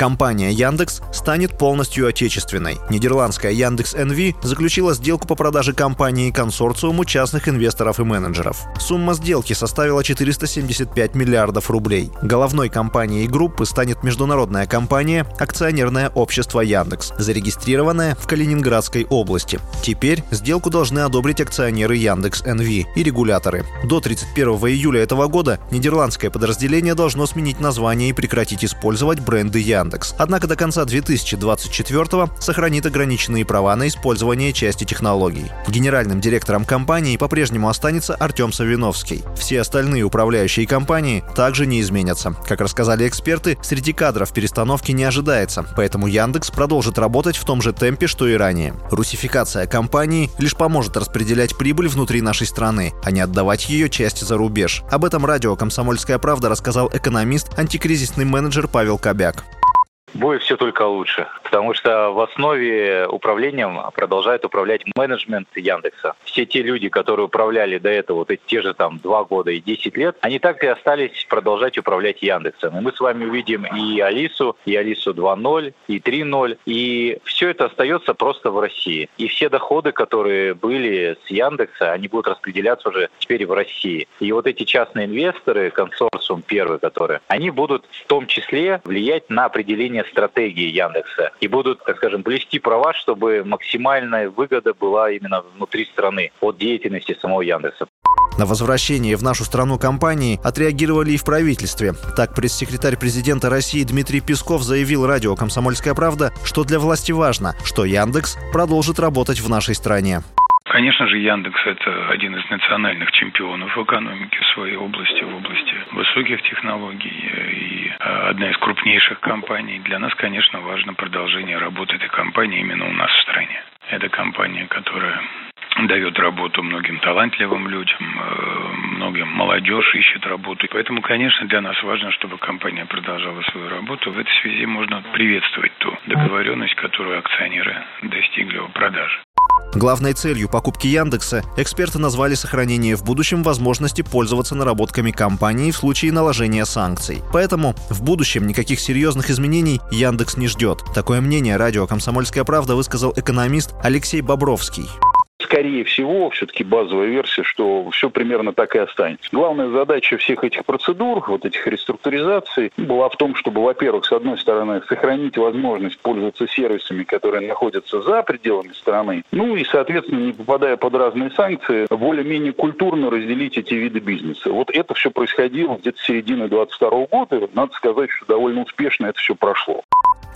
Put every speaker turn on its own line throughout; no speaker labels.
Компания Яндекс станет полностью отечественной. Нидерландская Яндекс НВ заключила сделку по продаже компании консорциуму частных инвесторов и менеджеров. Сумма сделки составила 475 миллиардов рублей. Головной компанией группы станет международная компания «Акционерное общество Яндекс», зарегистрированная в Калининградской области. Теперь сделку должны одобрить акционеры Яндекс НВ и регуляторы. До 31 июля этого года нидерландское подразделение должно сменить название и прекратить использовать бренды Яндекс. Яндекс. Однако до конца 2024 сохранит ограниченные права на использование части технологий. Генеральным директором компании по-прежнему останется Артем Савиновский. Все остальные управляющие компании также не изменятся. Как рассказали эксперты, среди кадров перестановки не ожидается, поэтому Яндекс продолжит работать в том же темпе, что и ранее. Русификация компании лишь поможет распределять прибыль внутри нашей страны, а не отдавать ее части за рубеж. Об этом радио «Комсомольская правда» рассказал экономист, антикризисный менеджер Павел Кобяк.
Будет все только лучше, потому что в основе управлением продолжает управлять менеджмент Яндекса. Все те люди, которые управляли до этого вот эти те же там два года и 10 лет, они так и остались продолжать управлять Яндексом. И мы с вами увидим и Алису, и Алису 2.0, и 3.0, и все это остается просто в России. И все доходы, которые были с Яндекса, они будут распределяться уже теперь в России. И вот эти частные инвесторы, консорциум первый, которые, они будут в том числе влиять на определение формирования стратегии Яндекса и будут, так скажем, блести права, чтобы максимальная выгода была именно внутри страны от деятельности самого Яндекса.
На возвращение в нашу страну компании отреагировали и в правительстве. Так, пресс-секретарь президента России Дмитрий Песков заявил радио «Комсомольская правда», что для власти важно, что Яндекс продолжит работать в нашей стране.
Конечно же, Яндекс – это один из национальных чемпионов в экономике в своей области, в области высоких технологий и а, одна из крупнейших компаний. Для нас, конечно, важно продолжение работы этой компании именно у нас в стране. Это компания, которая дает работу многим талантливым людям, э, многим молодежь ищет работу. Поэтому, конечно, для нас важно, чтобы компания продолжала свою работу. В этой связи можно приветствовать ту договоренность, которую акционеры достигли о продаже.
Главной целью покупки Яндекса эксперты назвали сохранение в будущем возможности пользоваться наработками компании в случае наложения санкций. Поэтому в будущем никаких серьезных изменений Яндекс не ждет. Такое мнение радио «Комсомольская правда» высказал экономист Алексей Бобровский
скорее всего, все-таки базовая версия, что все примерно так и останется. Главная задача всех этих процедур, вот этих реструктуризаций, была в том, чтобы, во-первых, с одной стороны, сохранить возможность пользоваться сервисами, которые находятся за пределами страны, ну и, соответственно, не попадая под разные санкции, более-менее культурно разделить эти виды бизнеса. Вот это все происходило где-то с середины 22 года, и надо сказать, что довольно успешно это все прошло.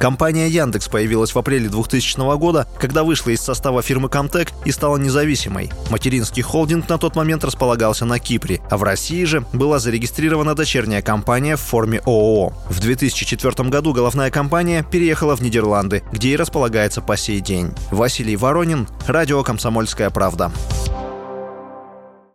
Компания Яндекс появилась в апреле 2000 года, когда вышла из состава фирмы Comtech и стала независимой. Материнский холдинг на тот момент располагался на Кипре, а в России же была зарегистрирована дочерняя компания в форме ООО. В 2004 году головная компания переехала в Нидерланды, где и располагается по сей день. Василий Воронин, радио «Комсомольская правда».